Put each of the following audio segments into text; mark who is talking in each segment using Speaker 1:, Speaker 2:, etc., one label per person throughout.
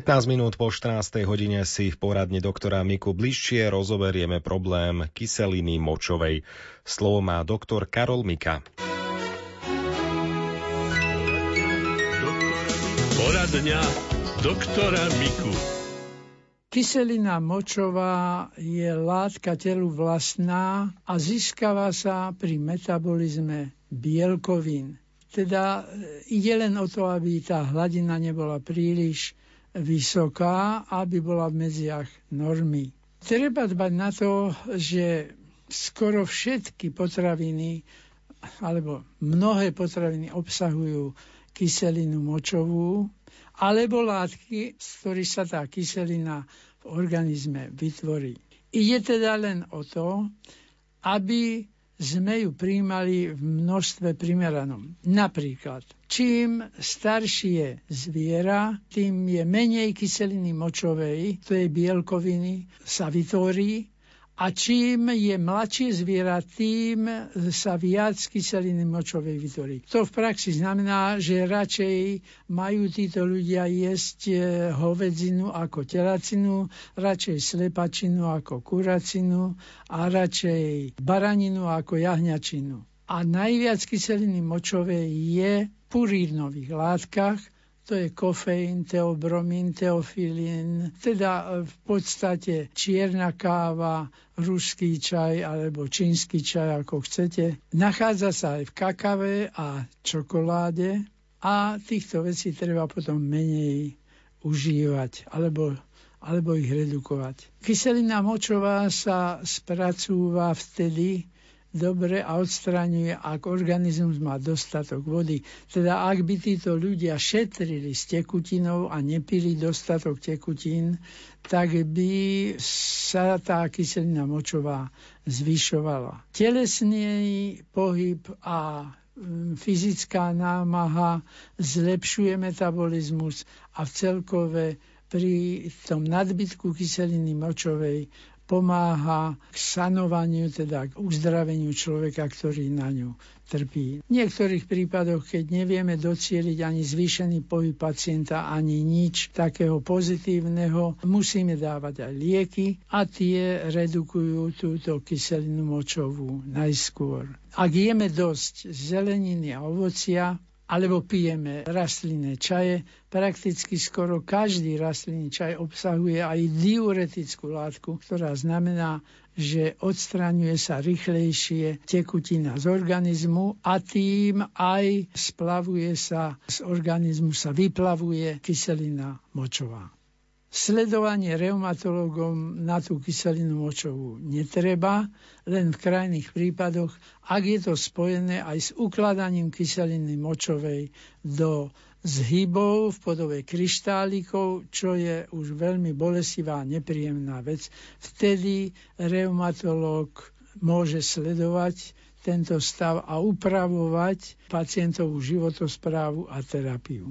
Speaker 1: 15 minút po 14. hodine si v poradni doktora Miku bližšie rozoberieme problém kyseliny močovej. Slovo má doktor Karol Mika.
Speaker 2: Poradňa doktora Miku.
Speaker 3: Kyselina močová je látka telu vlastná a získava sa pri metabolizme bielkovín. Teda ide len o to, aby tá hladina nebola príliš vysoká, aby bola v medziach normy. Treba dbať na to, že skoro všetky potraviny alebo mnohé potraviny obsahujú kyselinu močovú alebo látky, z ktorých sa tá kyselina v organizme vytvorí. Ide teda len o to, aby sme ju príjmali v množstve primeranom. Napríklad, čím staršie zviera, tým je menej kyseliny močovej, to je bielkoviny, sa vytvorí a čím je mladšie zviera, tým sa viac kyseliny močovej vytvorí. To v praxi znamená, že radšej majú títo ľudia jesť e, hovedzinu ako telacinu, radšej slepačinu ako kuracinu a radšej baraninu ako jahňačinu. A najviac kyseliny močovej je v purínových látkach, to je kofeín, teobromín, teofilín, teda v podstate čierna káva, ruský čaj alebo čínsky čaj, ako chcete. Nachádza sa aj v kakave a čokoláde a týchto vecí treba potom menej užívať alebo alebo ich redukovať. Kyselina močová sa spracúva vtedy, dobre a odstraňuje, ak organizmus má dostatok vody. Teda ak by títo ľudia šetrili s tekutinou a nepili dostatok tekutín, tak by sa tá kyselina močová zvyšovala. Telesný pohyb a mm, fyzická námaha zlepšuje metabolizmus a v celkové pri tom nadbytku kyseliny močovej pomáha k sanovaniu, teda k uzdraveniu človeka, ktorý na ňu trpí. V niektorých prípadoch, keď nevieme docieliť ani zvýšený pohyb pacienta, ani nič takého pozitívneho, musíme dávať aj lieky a tie redukujú túto kyselinu močovú najskôr. Ak jeme dosť zeleniny a ovocia, alebo pijeme rastlinné čaje. Prakticky skoro každý rastlinný čaj obsahuje aj diuretickú látku, ktorá znamená, že odstraňuje sa rýchlejšie tekutina z organizmu a tým aj splavuje sa z organizmu, sa vyplavuje kyselina močová. Sledovanie reumatologom na tú kyselinu močovú netreba, len v krajných prípadoch, ak je to spojené aj s ukladaním kyseliny močovej do zhybov v podobe kryštálikov, čo je už veľmi bolesivá a nepríjemná vec. Vtedy reumatolog môže sledovať tento stav a upravovať pacientovú životosprávu a terapiu.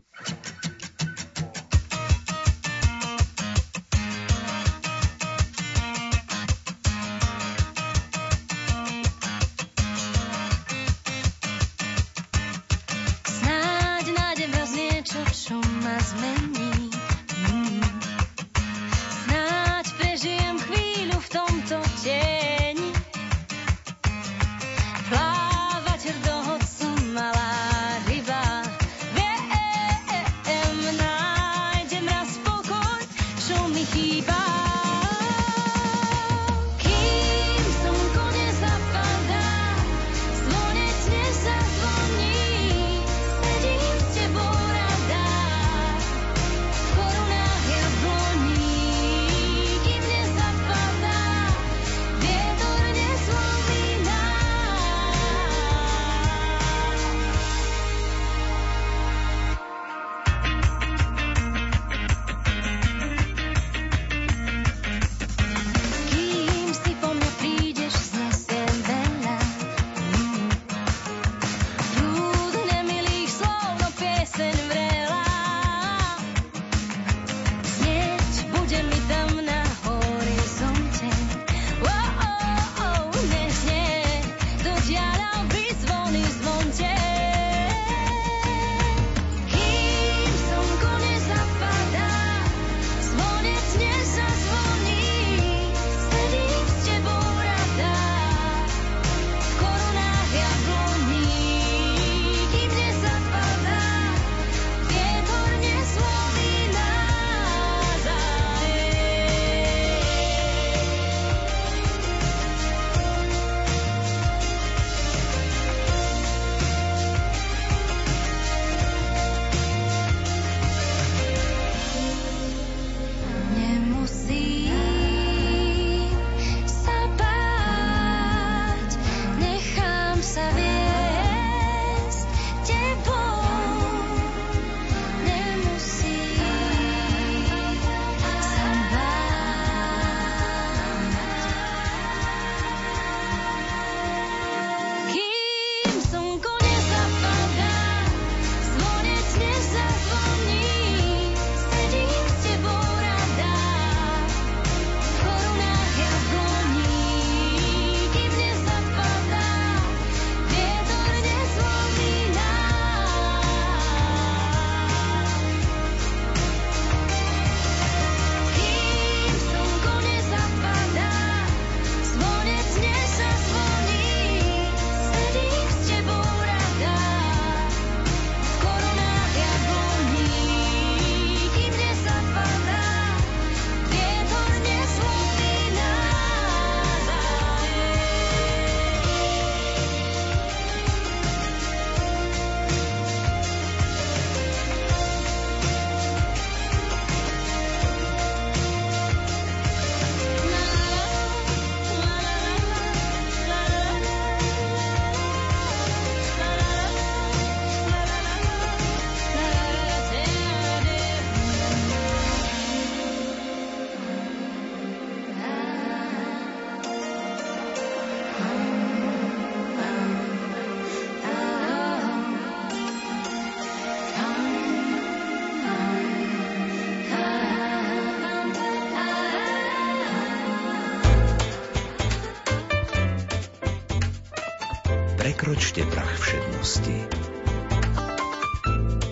Speaker 4: Prekročte prach všednosti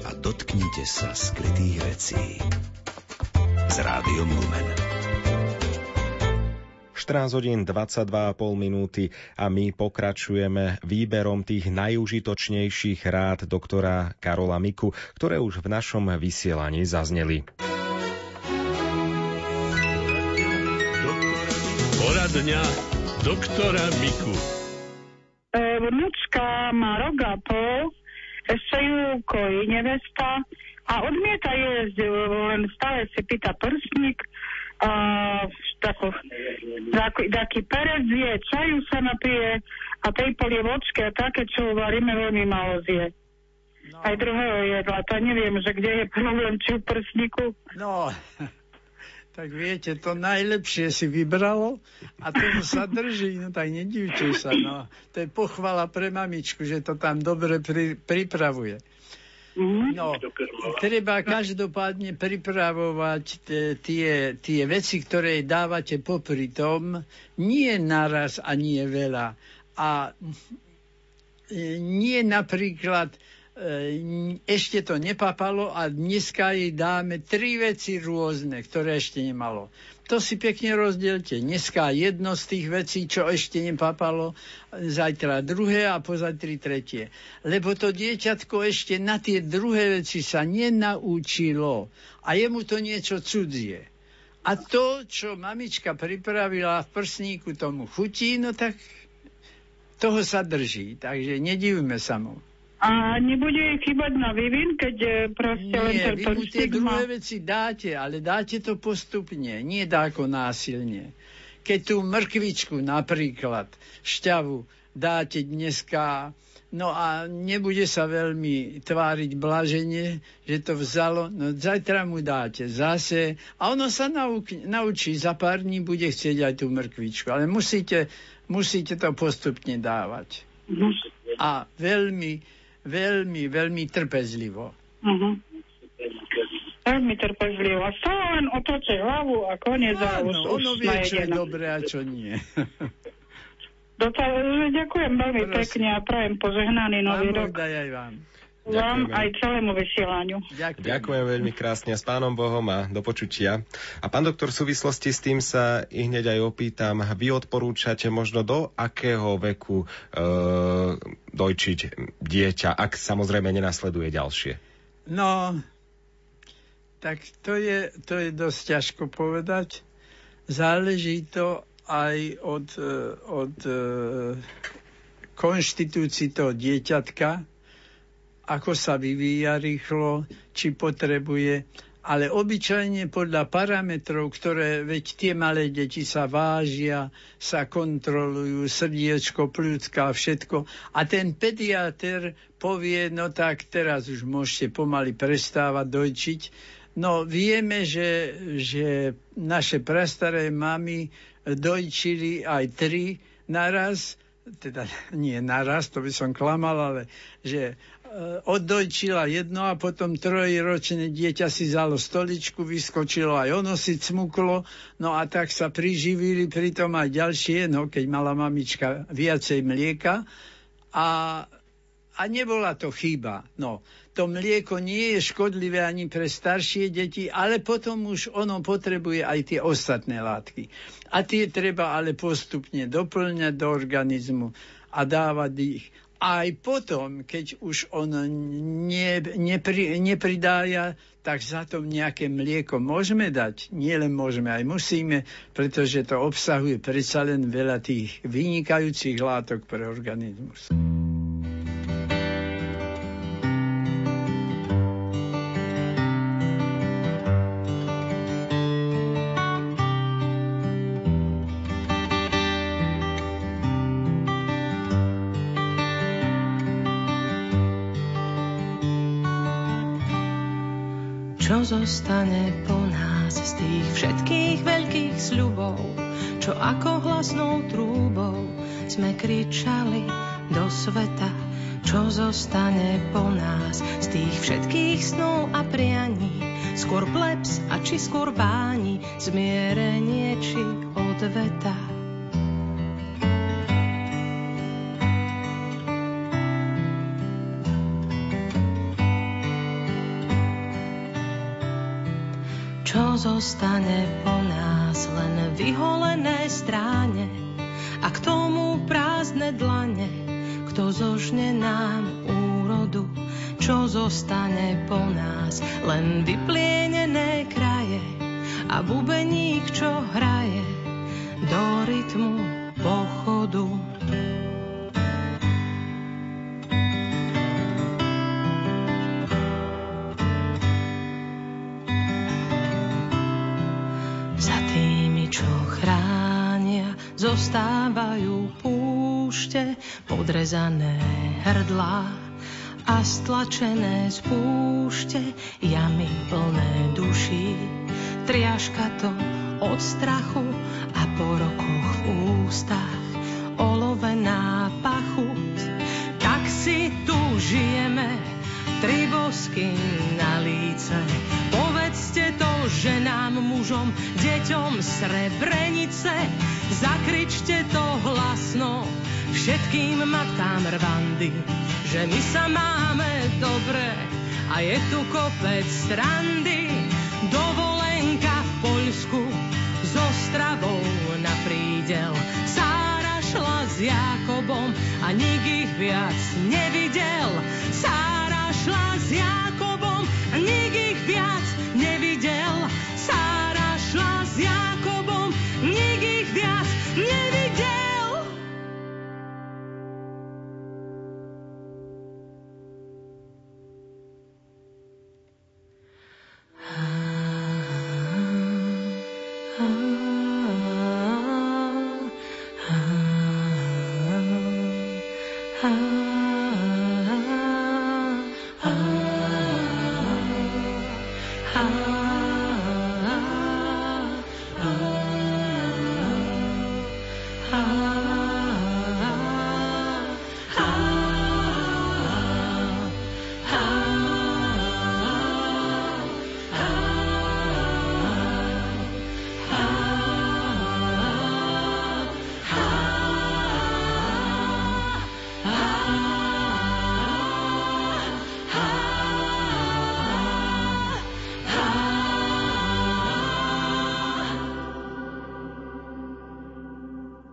Speaker 4: a dotknite sa skrytých vecí s Rádiom Lumen.
Speaker 1: 14 hodín 22,5 minúty a my pokračujeme výberom tých najúžitočnejších rád doktora Karola Miku, ktoré už v našom vysielaní zazneli.
Speaker 2: Poradňa doktora Miku.
Speaker 5: E, vnúčka má rok a pol, ešte ju kojí nevesta a odmieta jesť, len stále si pýta prstník, a tako, taký, taký perec je, čaju sa napije a tej polievočky a také, čo varíme, veľmi malo zje. No. Aj druhého jedla, to neviem, že kde je problém, či v prsníku.
Speaker 3: No, tak viete, to najlepšie si vybralo a tomu sa drží, no tak nedivte sa, no. To je pochvala pre mamičku, že to tam dobre pri, pripravuje. Mhm. No, treba každopádne pripravovať tie, tie veci, ktoré dávate popri tom, nie naraz a nie veľa. A e, nie napríklad e, ešte to nepapalo a dneska jej dáme tri veci rôzne, ktoré ešte nemalo to si pekne rozdielte. Dneska jedno z tých vecí, čo ešte nepapalo, zajtra druhé a pozajtri tretie. Lebo to dieťatko ešte na tie druhé veci sa nenaučilo a je mu to niečo cudzie. A to, čo mamička pripravila v prsníku, tomu chutí, no tak toho sa drží. Takže nedivme sa mu.
Speaker 5: A nebude chýbať na vývin, keď e, proste
Speaker 3: nie,
Speaker 5: len ten
Speaker 3: vy mu tie druhé veci dáte, ale dáte to postupne, nie dáko násilne. Keď tú mrkvičku napríklad, šťavu, dáte dneska, no a nebude sa veľmi tváriť blaženie, že to vzalo, no zajtra mu dáte zase a ono sa nauk- naučí, za pár dní bude chcieť aj tú mrkvičku, ale musíte, musíte to postupne dávať. A veľmi veľmi, veľmi trpezlivo. Uh-huh.
Speaker 5: Veľmi trpezlivo. A stále len otoče hlavu a koniec a už,
Speaker 3: ono vie, čo je dobré a čo nie.
Speaker 5: ďakujem veľmi Prosím. pekne a prajem požehnaný nový rok.
Speaker 3: Daj aj vám
Speaker 5: vám aj celému vysielaniu.
Speaker 1: Ďakujem. Ďakujem veľmi krásne s pánom Bohom a do počutia. A pán doktor, v súvislosti s tým sa i hneď aj opýtam, vy odporúčate možno do akého veku e, dojčiť dieťa, ak samozrejme nenasleduje ďalšie?
Speaker 3: No, tak to je, to je dosť ťažko povedať. Záleží to aj od, e, od e, konštitúcii toho dieťatka, ako sa vyvíja rýchlo, či potrebuje, ale obyčajne podľa parametrov, ktoré veď tie malé deti sa vážia, sa kontrolujú, srdiečko, plúcka, všetko. A ten pediater povie, no tak teraz už môžete pomaly prestávať dojčiť. No vieme, že, že naše prastaré mamy dojčili aj tri naraz, teda nie naraz, to by som klamal, ale že oddojčila jedno a potom trojročné dieťa si zalo stoličku, vyskočilo aj ono si cmuklo, no a tak sa priživili pritom aj ďalšie, no keď mala mamička viacej mlieka a, a nebola to chyba. No, to mlieko nie je škodlivé ani pre staršie deti, ale potom už ono potrebuje aj tie ostatné látky. A tie treba ale postupne doplňať do organizmu a dávať ich aj potom, keď už on ne, nepri, nepridája, tak za to nejaké mlieko môžeme dať. Nie len môžeme, aj musíme, pretože to obsahuje predsa len veľa tých vynikajúcich látok pre organizmus.
Speaker 6: Zostane po nás z tých všetkých veľkých sľubov, čo ako hlasnou trúbou sme kričali do sveta, čo zostane po nás z tých všetkých snov a prianí, skôr plebs a či skôr báni, zmierenie či odveta. Zostane po nás len vyholené stráne a k tomu prázdne dlane, kto zožne nám úrodu, čo zostane po nás len vyplienené kraje a bubeník, čo hraje do rytmu pochodu. Zostávajú púšte, podrezané hrdlá a stlačené z púšte, jamy plné duší. Triaška to od strachu a po rokoch v ústach olovená pachuť. Tak si tu žijeme, tri bosky na líce, Povedzte to ženám, mužom, deťom Srebrenice. Zakričte to hlasno všetkým matkám Rwandy, že my sa máme dobre a je tu kopec strandy. Dovolenka v Poľsku s Ostravou na prídel. Sára šla s Jakobom a nik ich viac nevidel. Sára šla s Jakobom a nik ich viac nevidel. Sára šla s Jakobom, i don't Amen.